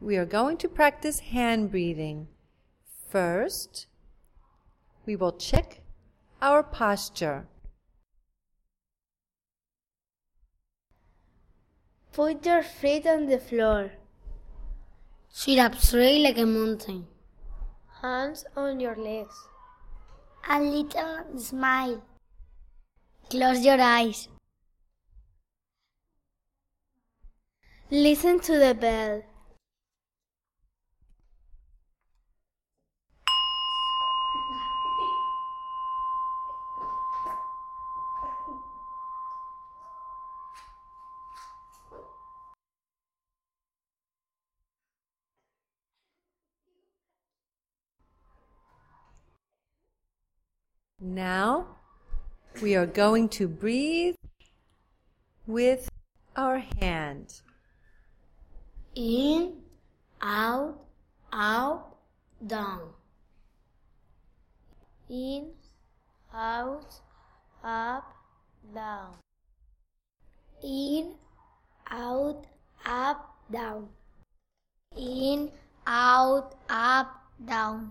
we are going to practice hand breathing. First, we will check our posture. Put your feet on the floor. Sit up straight like a mountain. Hands on your legs. A little smile. Close your eyes. Listen to the bell. Now, we are going to breathe with our hand. In, out, out, down. In, out, up, down. In, out, up, down. In, out, up, down.